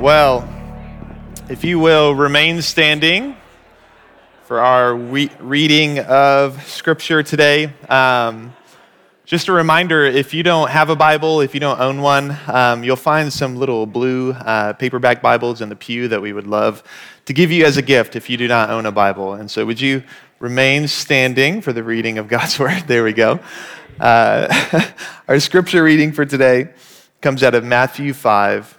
Well, if you will remain standing for our re- reading of Scripture today. Um, just a reminder if you don't have a Bible, if you don't own one, um, you'll find some little blue uh, paperback Bibles in the pew that we would love to give you as a gift if you do not own a Bible. And so, would you remain standing for the reading of God's Word? There we go. Uh, our scripture reading for today comes out of Matthew 5,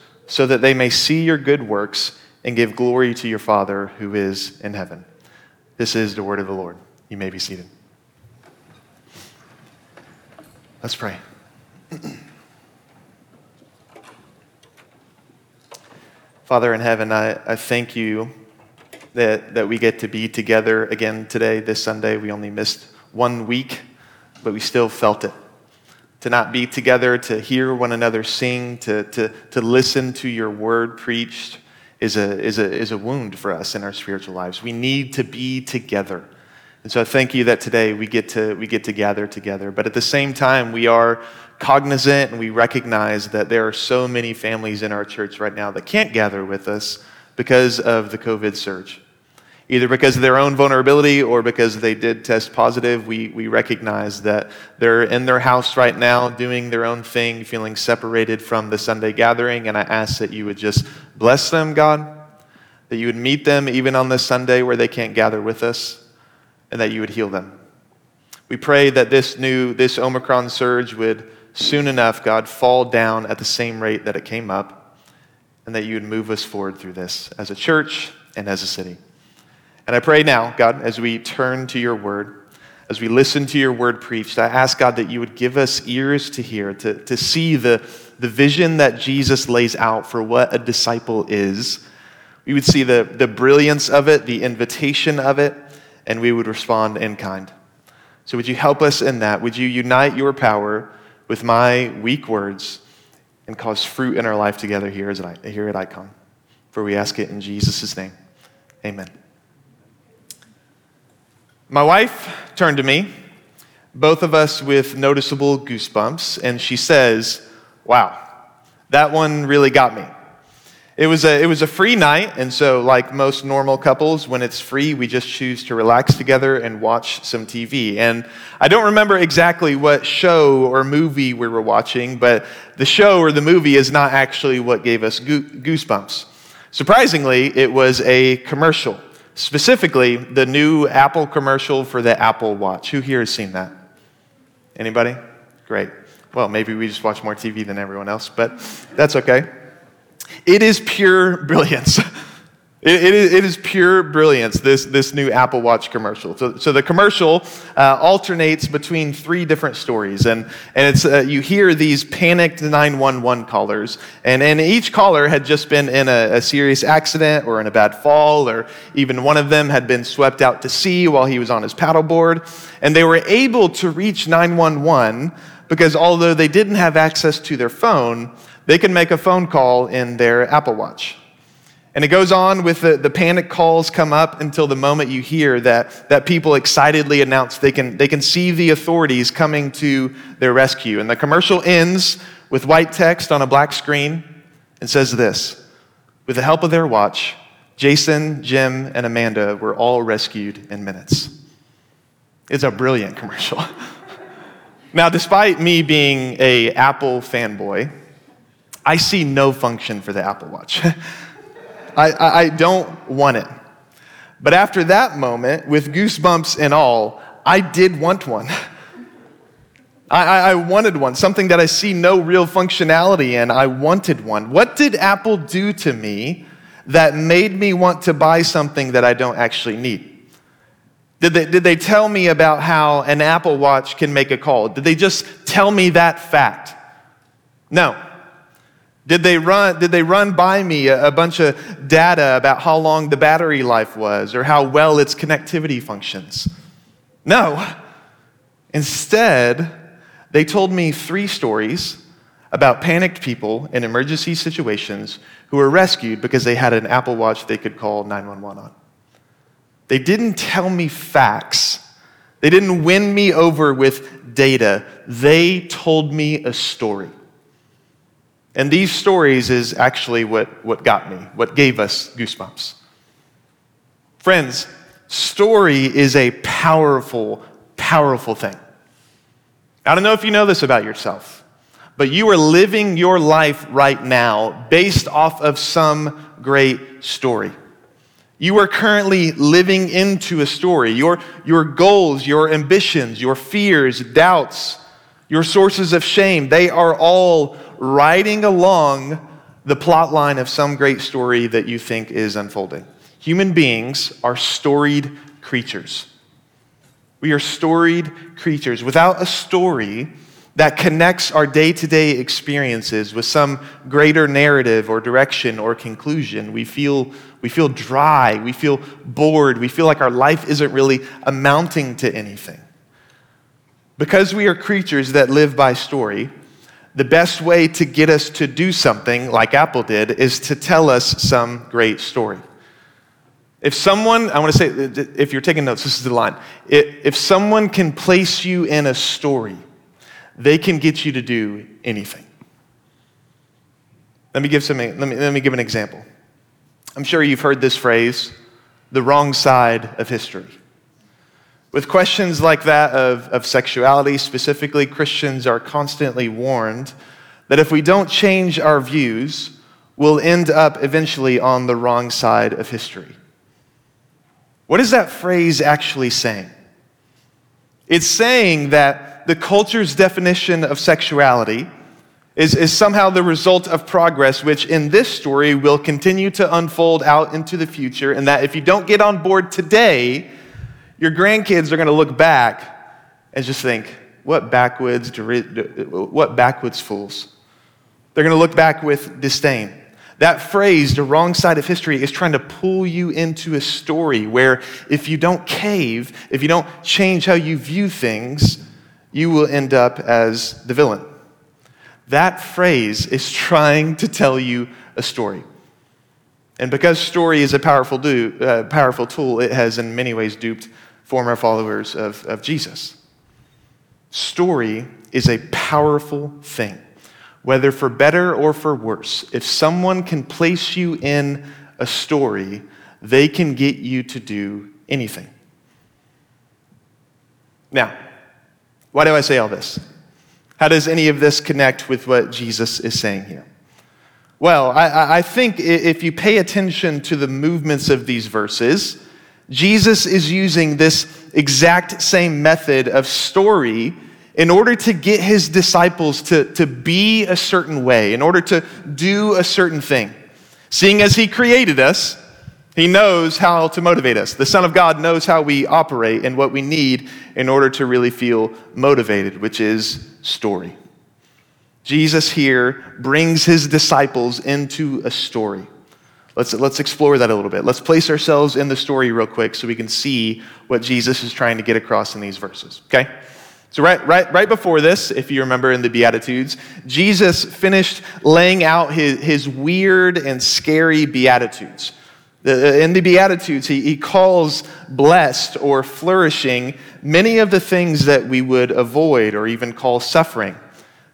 so that they may see your good works and give glory to your Father who is in heaven. This is the word of the Lord. You may be seated. Let's pray. Father in heaven, I, I thank you that, that we get to be together again today, this Sunday. We only missed one week, but we still felt it. To not be together, to hear one another sing, to, to, to listen to your word preached is a, is, a, is a wound for us in our spiritual lives. We need to be together. And so I thank you that today we get to, we get to gather together. But at the same time, we are cognizant and we recognize that there are so many families in our church right now that can't gather with us because of the COVID surge either because of their own vulnerability or because they did test positive. We, we recognize that they're in their house right now doing their own thing, feeling separated from the Sunday gathering. And I ask that you would just bless them, God, that you would meet them even on this Sunday where they can't gather with us, and that you would heal them. We pray that this new, this Omicron surge would soon enough, God, fall down at the same rate that it came up, and that you would move us forward through this as a church and as a city. And I pray now, God, as we turn to your word, as we listen to your word preached, I ask, God, that you would give us ears to hear, to, to see the, the vision that Jesus lays out for what a disciple is. We would see the, the brilliance of it, the invitation of it, and we would respond in kind. So, would you help us in that? Would you unite your power with my weak words and cause fruit in our life together here, as I, here at Icon? For we ask it in Jesus' name. Amen. My wife turned to me, both of us with noticeable goosebumps, and she says, Wow, that one really got me. It was, a, it was a free night, and so, like most normal couples, when it's free, we just choose to relax together and watch some TV. And I don't remember exactly what show or movie we were watching, but the show or the movie is not actually what gave us goosebumps. Surprisingly, it was a commercial. Specifically, the new Apple commercial for the Apple Watch. Who here has seen that? Anybody? Great. Well, maybe we just watch more TV than everyone else, but that's okay. It is pure brilliance. It, it, is, it is pure brilliance, this, this new Apple Watch commercial. So, so the commercial uh, alternates between three different stories, and, and it's, uh, you hear these panicked 911 callers, and, and each caller had just been in a, a serious accident or in a bad fall, or even one of them had been swept out to sea while he was on his paddleboard, and they were able to reach 911 because although they didn't have access to their phone, they could make a phone call in their Apple Watch. And it goes on with the, the panic calls come up until the moment you hear that, that people excitedly announce they can, they can see the authorities coming to their rescue. And the commercial ends with white text on a black screen and says this With the help of their watch, Jason, Jim, and Amanda were all rescued in minutes. It's a brilliant commercial. now, despite me being a Apple fanboy, I see no function for the Apple Watch. I, I, don't want it. But after that moment, with goosebumps and all, I did want one. I, I, wanted one, something that I see no real functionality in. I wanted one. What did Apple do to me that made me want to buy something that I don't actually need? Did they, did they tell me about how an Apple Watch can make a call? Did they just tell me that fact? No. Did they run, did they run by me a, a bunch of data about how long the battery life was or how well its connectivity functions? No. Instead, they told me three stories about panicked people in emergency situations who were rescued because they had an Apple Watch they could call 911 on. They didn't tell me facts. They didn't win me over with data. They told me a story. And these stories is actually what, what got me, what gave us goosebumps. Friends, story is a powerful, powerful thing. I don't know if you know this about yourself, but you are living your life right now based off of some great story. You are currently living into a story. Your, your goals, your ambitions, your fears, doubts, your sources of shame, they are all riding along the plot line of some great story that you think is unfolding. Human beings are storied creatures. We are storied creatures. Without a story that connects our day to day experiences with some greater narrative or direction or conclusion, we feel, we feel dry, we feel bored, we feel like our life isn't really amounting to anything. Because we are creatures that live by story, the best way to get us to do something like Apple did is to tell us some great story. If someone, I want to say, if you're taking notes, this is the line. If someone can place you in a story, they can get you to do anything. Let me give, some, let me, let me give an example. I'm sure you've heard this phrase, the wrong side of history. With questions like that of, of sexuality, specifically, Christians are constantly warned that if we don't change our views, we'll end up eventually on the wrong side of history. What is that phrase actually saying? It's saying that the culture's definition of sexuality is, is somehow the result of progress, which in this story will continue to unfold out into the future, and that if you don't get on board today, your grandkids are going to look back and just think, what backwoods, what backwoods fools. They're going to look back with disdain. That phrase, the wrong side of history, is trying to pull you into a story where if you don't cave, if you don't change how you view things, you will end up as the villain. That phrase is trying to tell you a story. And because story is a powerful, do, uh, powerful tool, it has in many ways duped former followers of, of Jesus. Story is a powerful thing, whether for better or for worse. If someone can place you in a story, they can get you to do anything. Now, why do I say all this? How does any of this connect with what Jesus is saying here? Well, I, I think if you pay attention to the movements of these verses, Jesus is using this exact same method of story in order to get his disciples to, to be a certain way, in order to do a certain thing. Seeing as he created us, he knows how to motivate us. The Son of God knows how we operate and what we need in order to really feel motivated, which is story. Jesus here brings his disciples into a story. Let's, let's explore that a little bit. Let's place ourselves in the story real quick so we can see what Jesus is trying to get across in these verses, okay? So, right, right, right before this, if you remember in the Beatitudes, Jesus finished laying out his, his weird and scary Beatitudes. In the Beatitudes, he, he calls blessed or flourishing many of the things that we would avoid or even call suffering.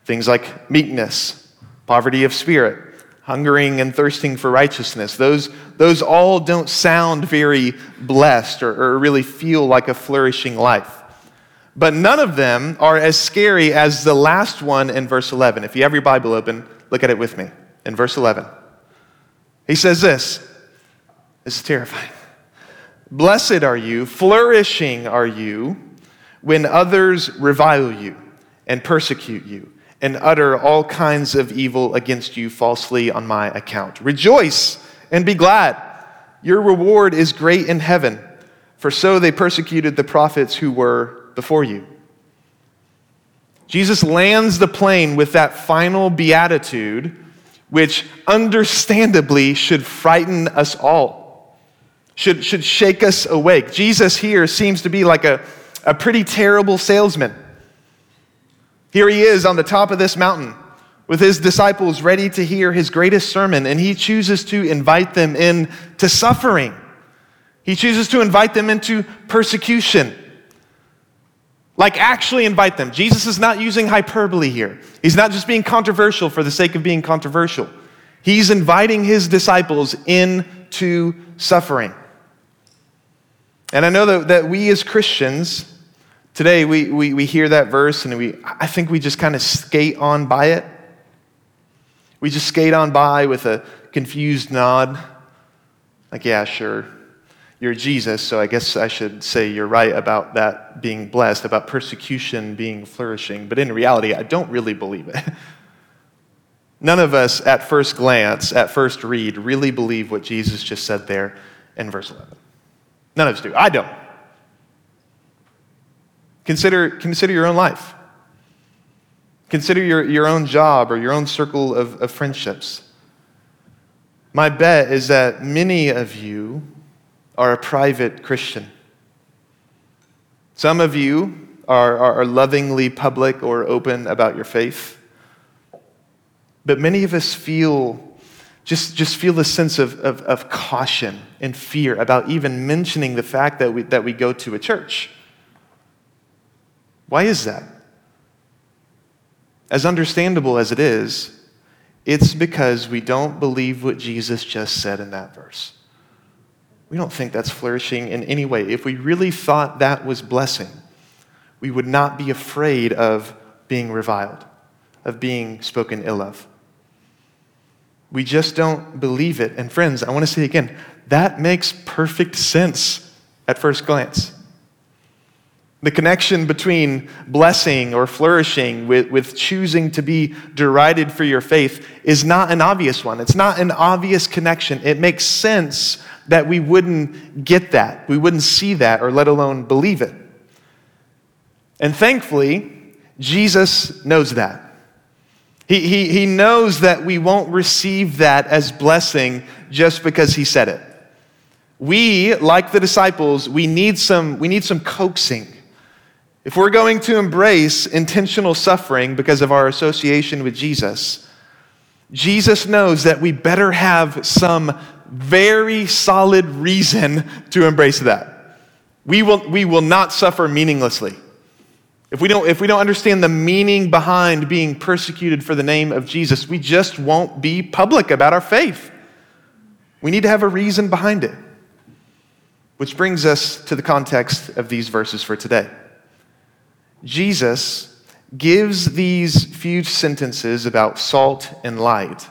Things like meekness, poverty of spirit, hungering and thirsting for righteousness. Those, those all don't sound very blessed or, or really feel like a flourishing life. But none of them are as scary as the last one in verse 11. If you have your Bible open, look at it with me. In verse 11, he says this this is terrifying. Blessed are you, flourishing are you, when others revile you and persecute you and utter all kinds of evil against you falsely on my account. Rejoice and be glad. Your reward is great in heaven, for so they persecuted the prophets who were before you. Jesus lands the plane with that final beatitude which understandably should frighten us all, should, should shake us awake. Jesus here seems to be like a, a pretty terrible salesman. Here he is on the top of this mountain with his disciples ready to hear his greatest sermon, and he chooses to invite them into suffering. He chooses to invite them into persecution. Like, actually invite them. Jesus is not using hyperbole here. He's not just being controversial for the sake of being controversial. He's inviting his disciples into suffering. And I know that, that we as Christians, today we, we, we hear that verse and we, I think we just kind of skate on by it. We just skate on by with a confused nod, like, yeah, sure, you're Jesus, so I guess I should say you're right about that being blessed, about persecution being flourishing. But in reality, I don't really believe it. None of us, at first glance, at first read, really believe what Jesus just said there in verse 11. None of us do. I don't. Consider, consider your own life. Consider your, your own job or your own circle of, of friendships. My bet is that many of you are a private Christian. Some of you are, are, lovingly public or open about your faith. But many of us feel just, just feel a sense of, of, of caution and fear about even mentioning the fact that we, that we go to a church. Why is that? As understandable as it is, it's because we don't believe what Jesus just said in that verse. We don't think that's flourishing in any way. If we really thought that was blessing, we would not be afraid of being reviled, of being spoken ill of. We just don't believe it. And friends, I want to say again, that makes perfect sense at first glance. The connection between blessing or flourishing with, with choosing to be derided for your faith is not an obvious one. It's not an obvious connection. It makes sense that we wouldn't get that, we wouldn't see that, or let alone believe it. And thankfully, Jesus knows that. He, he, he knows that we won't receive that as blessing just because he said it. We, like the disciples, we need some, we need some coaxing if we're going to embrace intentional suffering because of our association with Jesus, Jesus knows that we better have some very solid reason to embrace that. We will, we will not suffer meaninglessly. If we, don't, if we don't understand the meaning behind being persecuted for the name of Jesus, we just won't be public about our faith. We need to have a reason behind it. Which brings us to the context of these verses for today. Jesus gives these few sentences about salt and light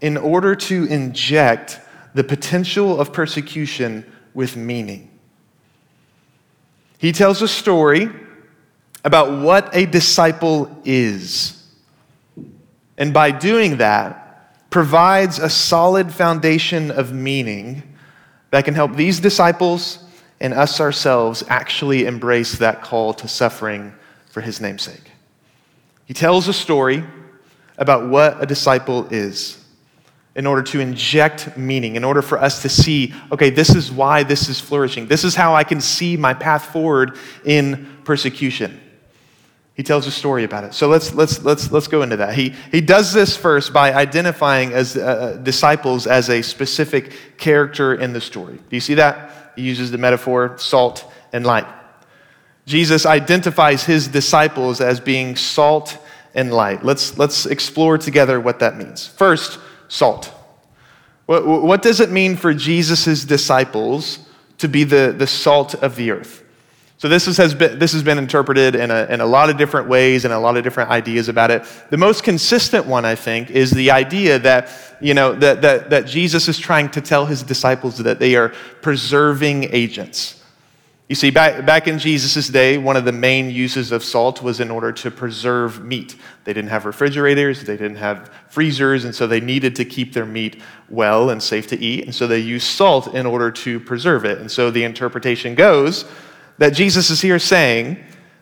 in order to inject the potential of persecution with meaning. He tells a story about what a disciple is. And by doing that, provides a solid foundation of meaning that can help these disciples and us ourselves actually embrace that call to suffering for his namesake. He tells a story about what a disciple is in order to inject meaning, in order for us to see, okay, this is why this is flourishing. This is how I can see my path forward in persecution. He tells a story about it. So let's, let's, let's, let's go into that. He, he does this first by identifying as uh, disciples as a specific character in the story. Do you see that? He uses the metaphor salt and light. Jesus identifies his disciples as being salt and light. Let's, let's explore together what that means. First, salt. What, what does it mean for Jesus' disciples to be the, the salt of the earth? So this is, has been, this has been interpreted in a, in a lot of different ways and a lot of different ideas about it. The most consistent one, I think, is the idea that, you know, that, that, that Jesus is trying to tell his disciples that they are preserving agents. You see, back, back in Jesus' day, one of the main uses of salt was in order to preserve meat. They didn't have refrigerators, they didn't have freezers, and so they needed to keep their meat well and safe to eat. And so they used salt in order to preserve it. And so the interpretation goes that Jesus is here saying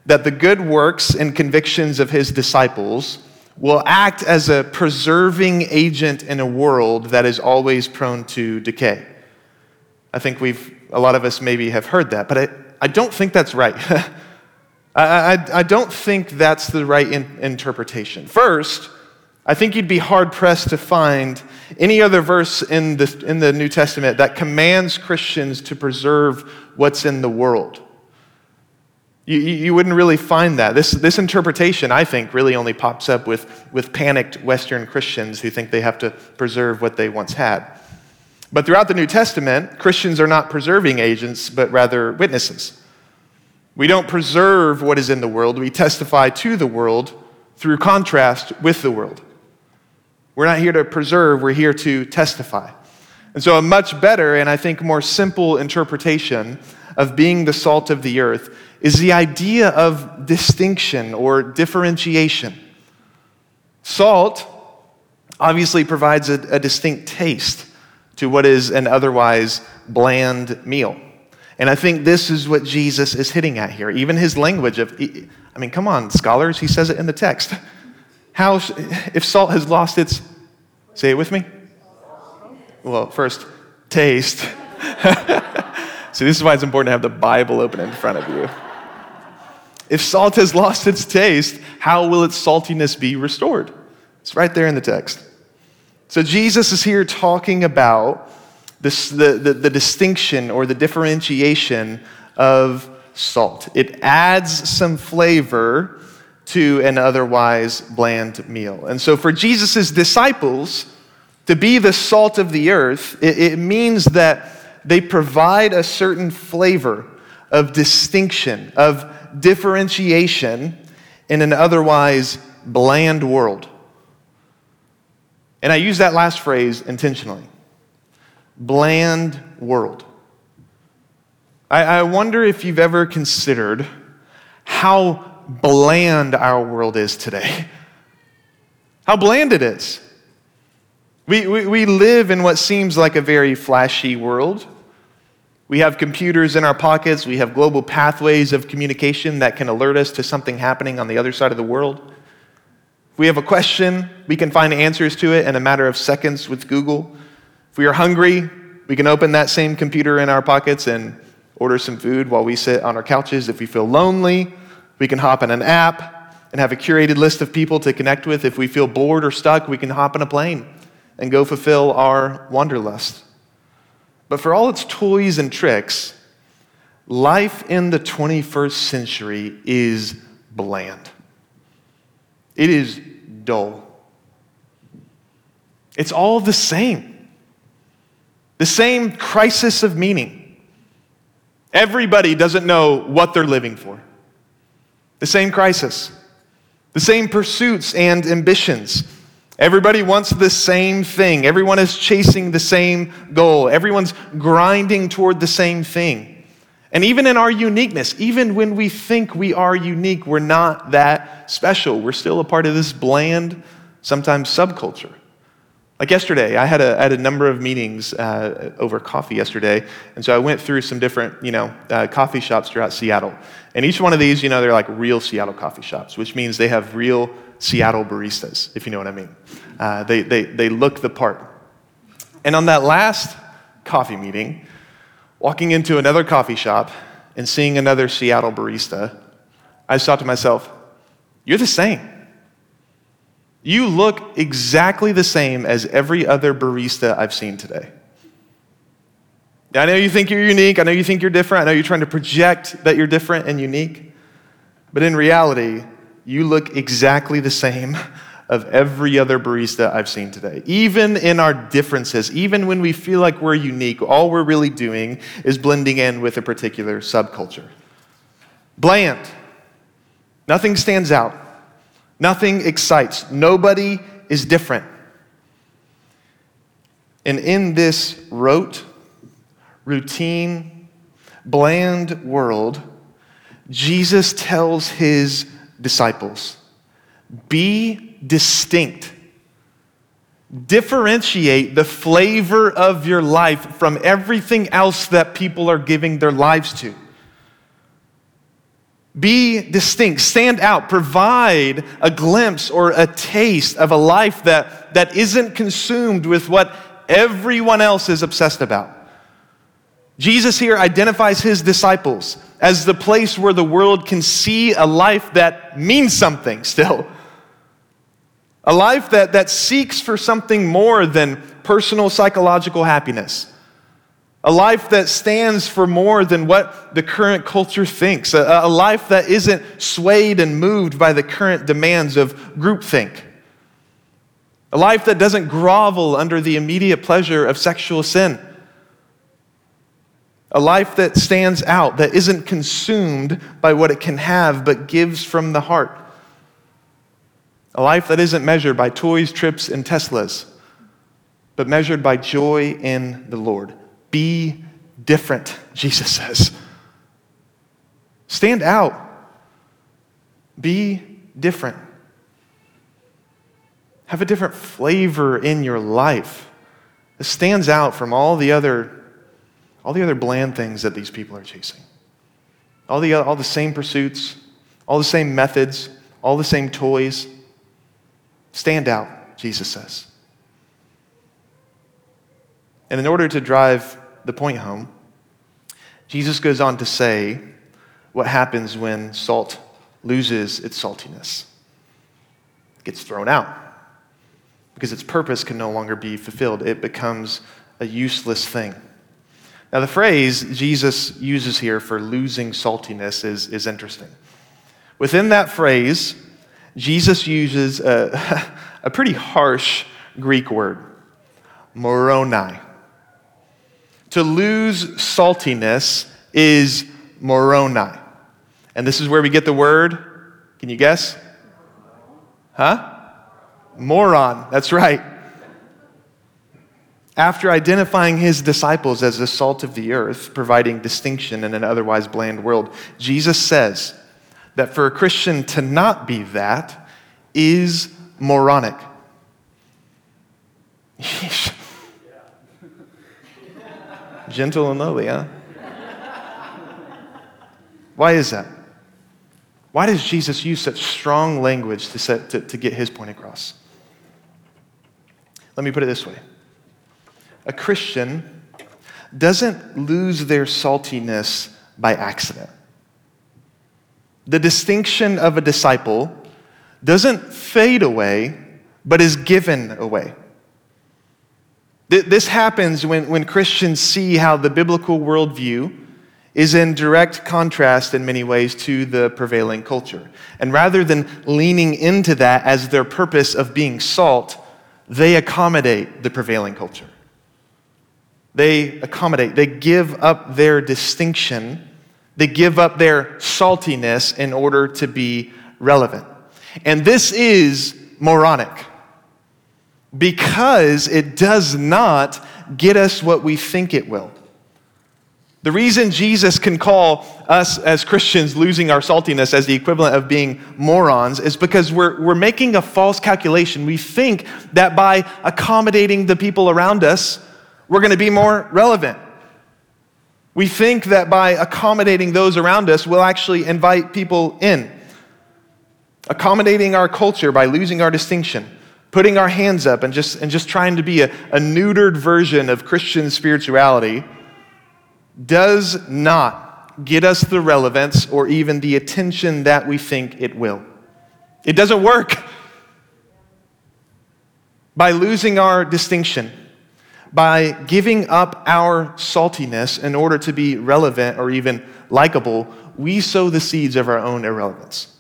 that the good works and convictions of his disciples will act as a preserving agent in a world that is always prone to decay. I think we've, a lot of us maybe have heard that, but I, I don't think that's right. I, I, I, don't think that's the right in, interpretation. First, I think you'd be hard pressed to find any other verse in the, in the New Testament that commands Christians to preserve what's in the world. You, you wouldn't really find that. This, this interpretation, I think, really only pops up with, with panicked Western Christians who think they have to preserve what they once had. But throughout the New Testament, Christians are not preserving agents, but rather witnesses. We don't preserve what is in the world, we testify to the world through contrast with the world. We're not here to preserve, we're here to testify. And so, a much better and I think more simple interpretation of being the salt of the earth is the idea of distinction or differentiation. Salt obviously provides a, a distinct taste to what is an otherwise bland meal. And I think this is what Jesus is hitting at here. Even his language of, I mean, come on, scholars, he says it in the text. How, if salt has lost its, say it with me? Well, first, taste. so, this is why it's important to have the Bible open in front of you. If salt has lost its taste, how will its saltiness be restored? It's right there in the text. So Jesus is here talking about this, the, the, the distinction or the differentiation of salt. It adds some flavor to an otherwise bland meal. And so for Jesus' disciples, to be the salt of the earth, it, it means that they provide a certain flavor of distinction, of differentiation in an otherwise bland world. And I use that last phrase intentionally bland world. I, I, wonder if you've ever considered how bland our world is today. How bland it is. We, we, we live in what seems like a very flashy world. We have computers in our pockets. We have global pathways of communication that can alert us to something happening on the other side of the world. If we have a question, we can find answers to it in a matter of seconds with Google. If we are hungry, we can open that same computer in our pockets and order some food while we sit on our couches. If we feel lonely, we can hop in an app and have a curated list of people to connect with. If we feel bored or stuck, we can hop in a plane and go fulfill our wanderlust. But for all its toys and tricks, life in the 21st century is bland. It is dull. It's all the same. The same crisis of meaning. Everybody doesn't know what they're living for. The same crisis. The same pursuits and ambitions. Everybody wants the same thing. Everyone is chasing the same goal. Everyone's grinding toward the same thing. And even in our uniqueness, even when we think we are unique, we're not that special. We're still a part of this bland, sometimes subculture. Like yesterday, I had had a number of meetings uh, over coffee yesterday, and so I went through some different, you know, uh, coffee shops throughout Seattle. And each one of these, you know, they're like real Seattle coffee shops, which means they have real Seattle baristas, if you know what I mean. Uh, they, they, they look the part. And on that last coffee meeting, walking into another coffee shop and seeing another Seattle barista, I thought to myself, you're the same. You look exactly the same as every other barista I've seen today. I know you think you're unique. I know you think you're different. I know you're trying to project that you're different and unique. But in reality, you look exactly the same of every other barista I've seen today. Even in our differences, even when we feel like we're unique, all we're really doing is blending in with a particular subculture. Bland. Nothing stands out. Nothing excites. Nobody is different. And in this rote, routine, bland world, Jesus tells his disciples. Be distinct. Differentiate the flavor of your life from everything else that people are giving their lives to. Be distinct, stand out, provide a glimpse or a taste of a life that, that isn't consumed with what everyone else is obsessed about. Jesus here identifies his disciples as the place where the world can see a life that means something still. A life that, that seeks for something more than personal psychological happiness. A life that stands for more than what the current culture thinks. A, a life that isn't swayed and moved by the current demands of groupthink. A life that doesn't grovel under the immediate pleasure of sexual sin. A life that stands out, that isn't consumed by what it can have, but gives from the heart. A life that isn't measured by toys, trips, and Teslas, but measured by joy in the Lord. Be different, Jesus says. Stand out. Be different. Have a different flavor in your life. It stands out from all the other, all the other bland things that these people are chasing. All the, all the same pursuits, all the same methods, all the same toys. Stand out, Jesus says. And in order to drive the point home, Jesus goes on to say what happens when salt loses its saltiness. It gets thrown out because its purpose can no longer be fulfilled. It becomes a useless thing. Now, the phrase Jesus uses here for losing saltiness is, is interesting. Within that phrase, Jesus uses a, a pretty harsh Greek word, moroni. To lose saltiness is moroni. And this is where we get the word. Can you guess? Huh? Moron. That's right. After identifying his disciples as the salt of the earth, providing distinction in an otherwise bland world, Jesus says that for a Christian to not be that is moronic. Gentle and lowly, huh? Why is that? Why does Jesus use such strong language to, set, to, to get his point across? Let me put it this way a Christian doesn't lose their saltiness by accident. The distinction of a disciple doesn't fade away, but is given away. This happens when, when Christians see how the biblical worldview is in direct contrast in many ways to the prevailing culture. And rather than leaning into that as their purpose of being salt, they accommodate the prevailing culture. They accommodate, they give up their distinction, they give up their saltiness in order to be relevant. And this is moronic because it does not get us what we think it will. The reason Jesus can call us as Christians losing our saltiness as the equivalent of being morons is because we're, we're making a false calculation. We think that by accommodating the people around us, we're going to be more relevant. We think that by accommodating those around us, we'll actually invite people in. Accommodating our culture by losing our distinction putting our hands up and just, and just trying to be a, a neutered version of Christian spirituality does not get us the relevance or even the attention that we think it will. It doesn't work. By losing our distinction, by giving up our saltiness in order to be relevant or even likable, we sow the seeds of our own irrelevance.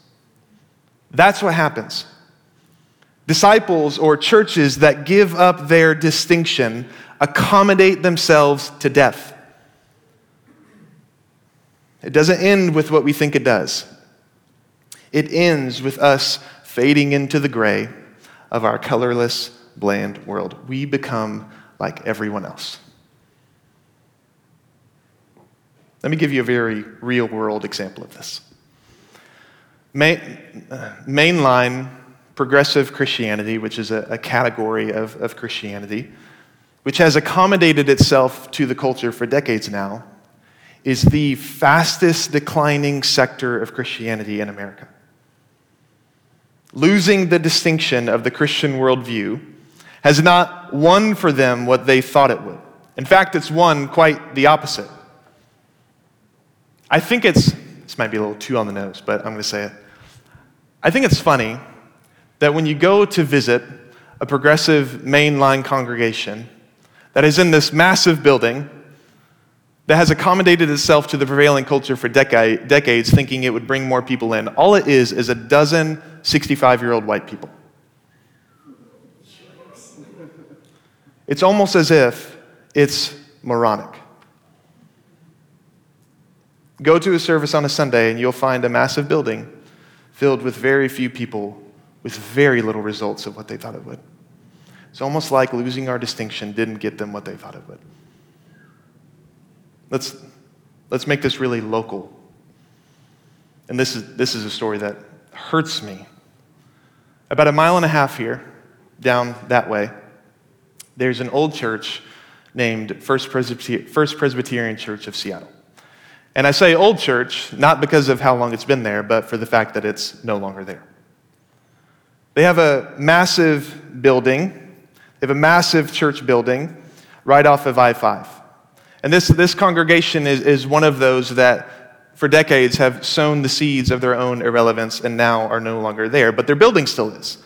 That's what happens. Disciples or churches that give up their distinction accommodate themselves to death. It doesn't end with what we think it does. It ends with us fading into the gray of our colorless, bland world. We become like everyone else. Let me give you a very real world example of this. Main, uh, mainline progressive Christianity, which is a, a category of, of Christianity, which has accommodated itself to the culture for decades now, is the fastest declining sector of Christianity in America. Losing the distinction of the Christian worldview has not won for them what they thought it would. In fact, it's won quite the opposite. I think it's, this might be a little too on the nose, but I'm going to say it. I think it's funny that when you go to visit a progressive mainline congregation that is in this massive building that has accommodated itself to the prevailing culture for decade, decades, thinking it would bring more people in, all it is is a dozen 65 year old white people. It's almost as if it's moronic. Go to a service on a Sunday and you'll find a massive building filled with very few people with very little results of what they thought it would. It's almost like losing our distinction didn't get them what they thought it would. Let's, let's make this really local. And this is, this is a story that hurts me. About a mile and a half here, down that way, there's an old church named First, Presbyter- First Presbyterian Church of Seattle. And I say old church, not because of how long it's been there, but for the fact that it's no longer there. They have a massive building, they have a massive church building right off of I 5. And this, this congregation is, is one of those that for decades have sown the seeds of their own irrelevance and now are no longer there, but their building still is.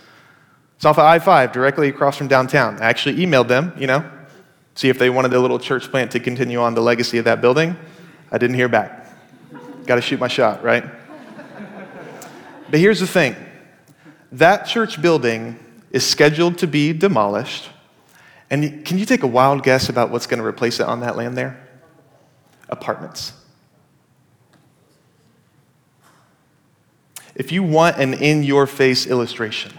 It's off of I 5, directly across from downtown. I actually emailed them, you know, see if they wanted their little church plant to continue on the legacy of that building. I didn't hear back. Got to shoot my shot, right? But here's the thing that church building is scheduled to be demolished. And can you take a wild guess about what's going to replace it on that land there? Apartments. If you want an in your face illustration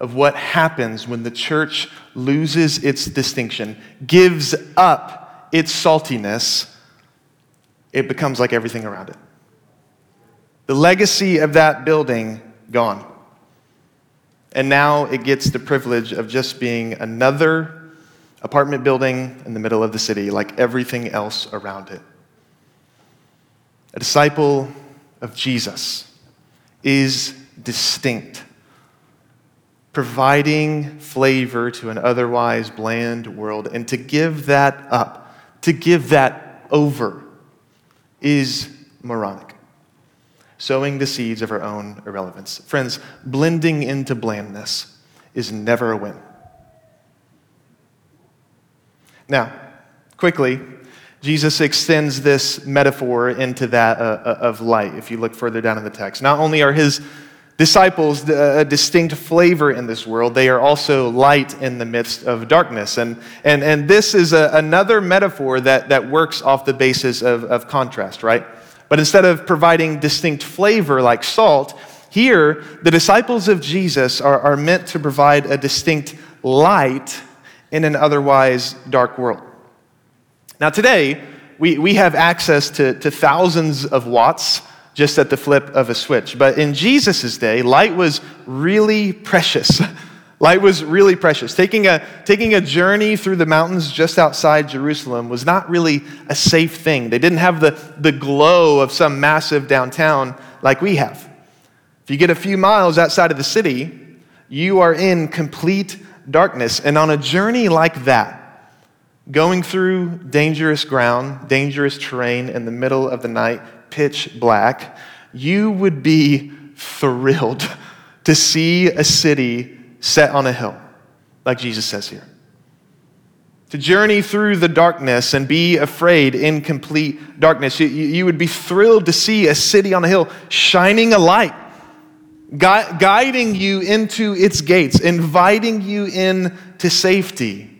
of what happens when the church loses its distinction, gives up its saltiness, it becomes like everything around it. The legacy of that building, gone. And now it gets the privilege of just being another apartment building in the middle of the city, like everything else around it. A disciple of Jesus is distinct, providing flavor to an otherwise bland world. And to give that up, to give that over, is moronic sowing the seeds of our own irrelevance. Friends, blending into blandness is never a win. Now, quickly, Jesus extends this metaphor into that uh, uh of light, if you look further down in the text. Not only are his disciples a distinct flavor in this world, they are also light in the midst of darkness. And, and, and this is a, another metaphor that, that works off the basis of, of contrast, right? But instead of providing distinct flavor like salt, here the disciples of Jesus are, are meant to provide a distinct light in an otherwise dark world. Now, today, we, we have access to, to thousands of watts just at the flip of a switch. But in Jesus' day, light was really precious. Light was really precious. Taking a, taking a journey through the mountains just outside Jerusalem was not really a safe thing. They didn't have the, the glow of some massive downtown like we have. If you get a few miles outside of the city, you are in complete darkness. And on a journey like that, going through dangerous ground, dangerous terrain in the middle of the night, pitch black, you would be thrilled to see a city set on a hill, like Jesus says here. To journey through the darkness and be afraid in complete darkness. You, you would be thrilled to see a city on a hill shining a light, gui- guiding you into its gates, inviting you in to safety.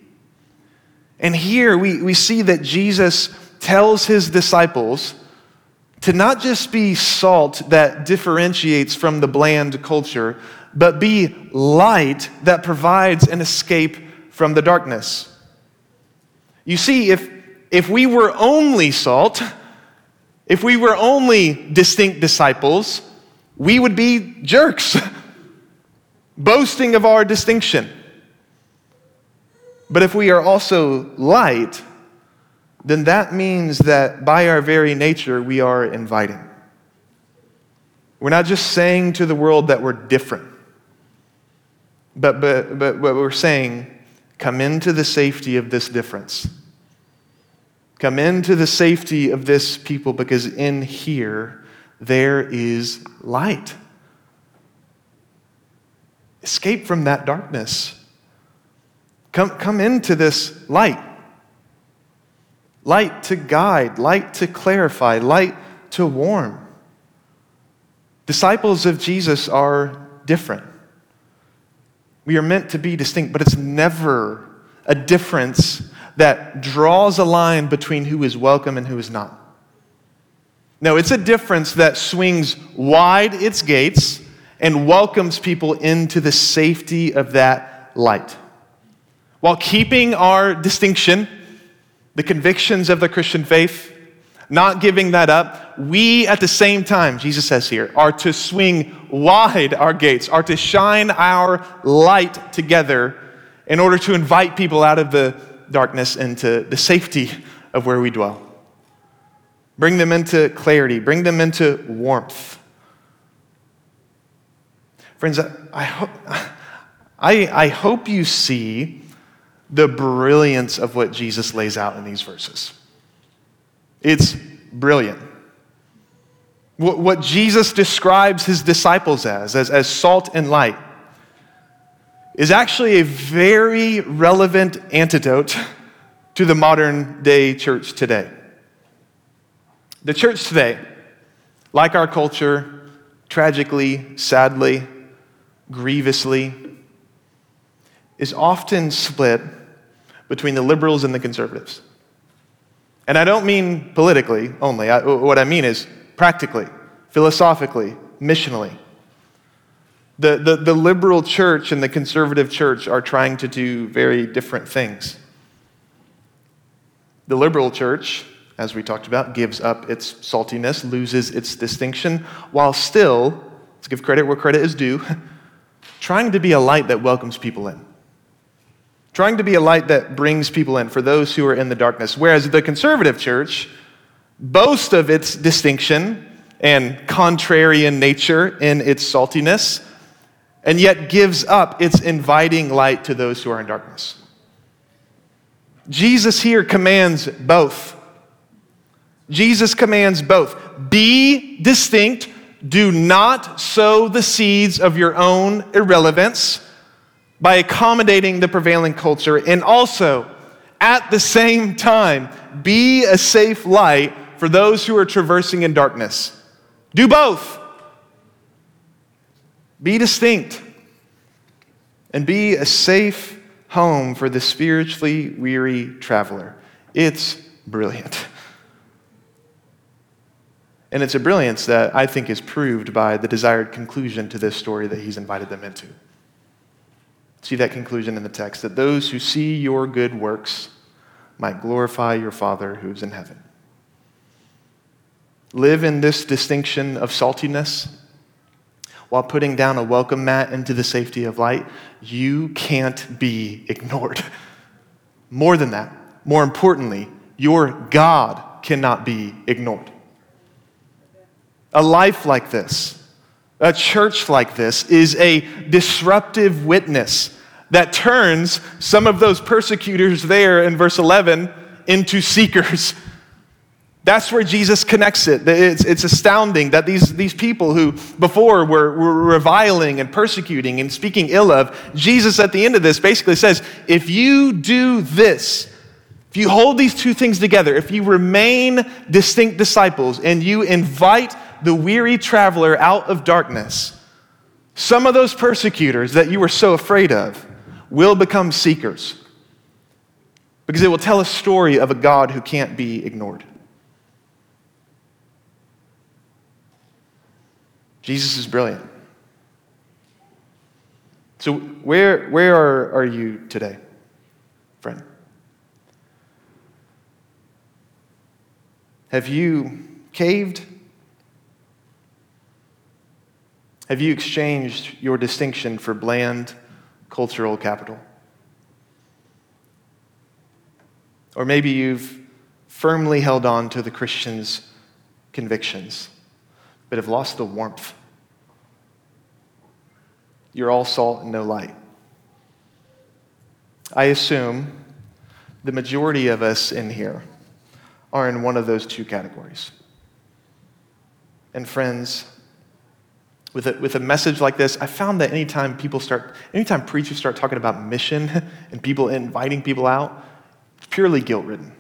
And here we, we see that Jesus tells his disciples to not just be salt that differentiates from the bland culture, but be light that provides an escape from the darkness. You see, if, if we were only salt, if we were only distinct disciples, we would be jerks, boasting of our distinction. But if we are also light, then that means that by our very nature, we are inviting. We're not just saying to the world that we're different, but, but, but, we're saying, come into the safety of this difference. Come into the safety of this people because in here there is light. Escape from that darkness. Come, come into this light. Light to guide, light to clarify, light to warm. Disciples of Jesus are different. We are meant to be distinct, but it's never a difference that draws a line between who is welcome and who is not. No, it's a difference that swings wide its gates and welcomes people into the safety of that light. While keeping our distinction, the convictions of the Christian faith, not giving that up, we at the same time, Jesus says here, are to swing wide our gates, are to shine our light together in order to invite people out of the darkness into the safety of where we dwell. Bring them into clarity, bring them into warmth. Friends, I, hope, I, I hope you see the brilliance of what Jesus lays out in these verses. It's brilliant. What, what Jesus describes his disciples as, as, as salt and light, is actually a very relevant antidote to the modern day church today. The church today, like our culture, tragically, sadly, grievously, is often split between the liberals and the conservatives. And I don't mean politically only. I, what I mean is practically, philosophically, missionally. The, the, the liberal church and the conservative church are trying to do very different things. The liberal church, as we talked about, gives up its saltiness, loses its distinction, while still, let's give credit where credit is due, trying to be a light that welcomes people in trying to be a light that brings people in for those who are in the darkness. Whereas the conservative church boasts of its distinction and contrarian nature in its saltiness, and yet gives up its inviting light to those who are in darkness. Jesus here commands both. Jesus commands both. Be distinct. Do not sow the seeds of your own irrelevance by accommodating the prevailing culture and also, at the same time, be a safe light for those who are traversing in darkness. Do both. Be distinct and be a safe home for the spiritually weary traveler. It's brilliant. And it's a brilliance that I think is proved by the desired conclusion to this story that he's invited them into. See that conclusion in the text that those who see your good works might glorify your Father who's in heaven. Live in this distinction of saltiness while putting down a welcome mat into the safety of light. You can't be ignored. More than that, more importantly, your God cannot be ignored. A life like this, a church like this is a disruptive witness that turns some of those persecutors there in verse 11 into seekers. That's where Jesus connects it. It's, it's astounding that these, these people who before were, were reviling and persecuting and speaking ill of, Jesus at the end of this basically says, if you do this, if you hold these two things together, if you remain distinct disciples and you invite the weary traveler out of darkness, some of those persecutors that you were so afraid of will become seekers because it will tell a story of a God who can't be ignored. Jesus is brilliant. So, where, where are, are you today, friend? Have you caved? Have you exchanged your distinction for bland cultural capital? Or maybe you've firmly held on to the Christian's convictions, but have lost the warmth. You're all salt and no light. I assume the majority of us in here are in one of those two categories. And friends, with a, with a message like this, I found that anytime people start, anytime preachers start talking about mission and people inviting people out, it's purely guilt ridden.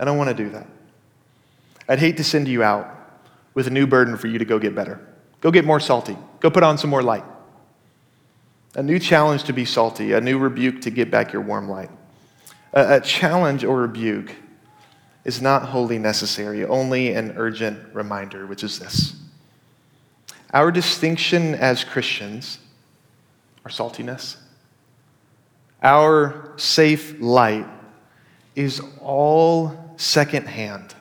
I don't want to do that. I'd hate to send you out with a new burden for you to go get better. Go get more salty. Go put on some more light. A new challenge to be salty, a new rebuke to get back your warm light. A, a challenge or rebuke is not wholly necessary, only an urgent reminder, which is this. Our distinction as Christians, our saltiness, our safe light, is all secondhand.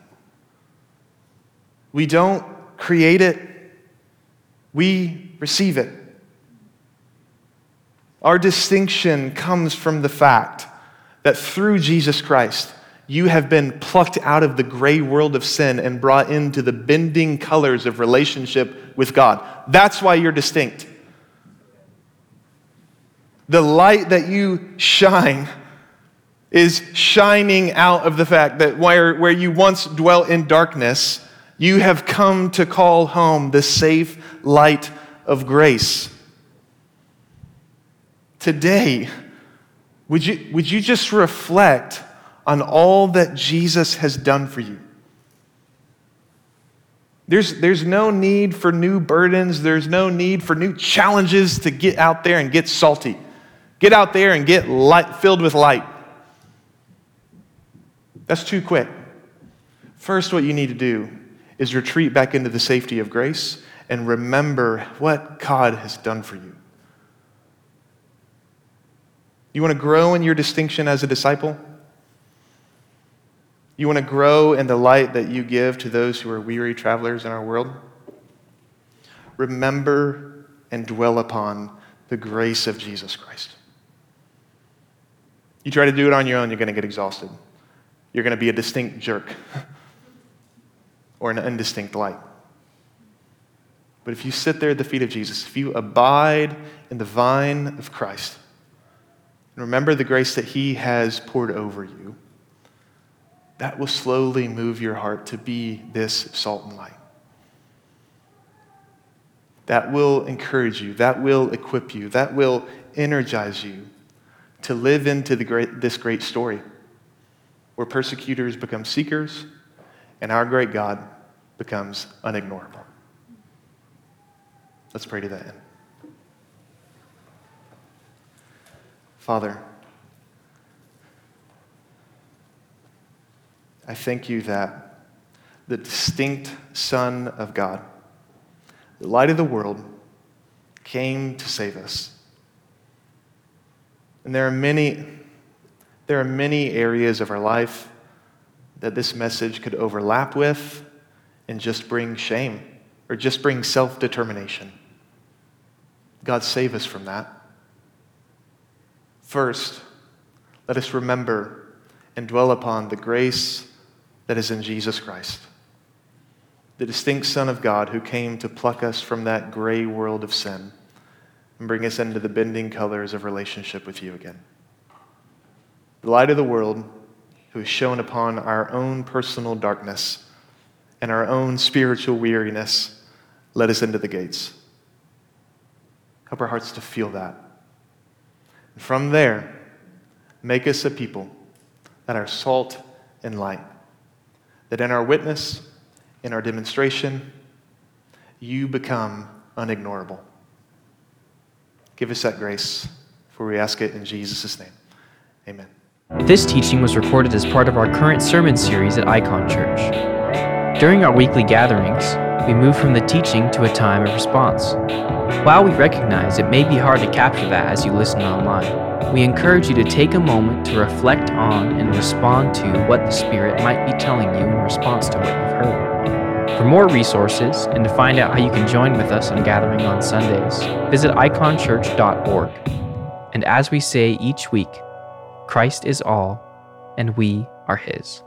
We don't create it, we receive it. Our distinction comes from the fact that through Jesus Christ, you have been plucked out of the gray world of sin and brought into the bending colors of relationship with God. That's why you're distinct. The light that you shine is shining out of the fact that where, where you once dwelt in darkness, you have come to call home the safe light of grace. Today, would you, would you just reflect on all that Jesus has done for you? There's, there's no need for new burdens. There's no need for new challenges to get out there and get salty. Get out there and get light, filled with light. That's too quick. First, what you need to do is retreat back into the safety of grace and remember what God has done for you. You want to grow in your distinction as a disciple? You want to grow in the light that you give to those who are weary travelers in our world? Remember and dwell upon the grace of Jesus Christ. You try to do it on your own, you're going to get exhausted. You're going to be a distinct jerk or an indistinct light. But if you sit there at the feet of Jesus, if you abide in the vine of Christ, and remember the grace that He has poured over you, that will slowly move your heart to be this salt and light. That will encourage you, that will equip you, that will energize you to live into great, this great story where persecutors become seekers and our great God becomes unignorable. Let's pray to that end. Father, I thank you that the distinct Son of God, the light of the world, came to save us. And there are many, there are many areas of our life that this message could overlap with and just bring shame or just bring self determination. God, save us from that. First, let us remember and dwell upon the grace that is in Jesus Christ, the distinct Son of God who came to pluck us from that gray world of sin and bring us into the bending colors of relationship with you again. The light of the world who has shone upon our own personal darkness and our own spiritual weariness let us into the gates. Help our hearts to feel that. And from there, make us a people that are salt and light that in our witness, in our demonstration, you become unignorable. Give us that grace, for we ask it in Jesus' name. Amen. This teaching was recorded as part of our current sermon series at Icon Church. During our weekly gatherings, we move from the teaching to a time of response. While we recognize it may be hard to capture that as you listen online, we encourage you to take a moment to reflect on and respond to what the Spirit might be telling you in response to what you've heard. For more resources and to find out how you can join with us on gathering on Sundays, visit iconchurch.org. And as we say each week, Christ is all, and we are His.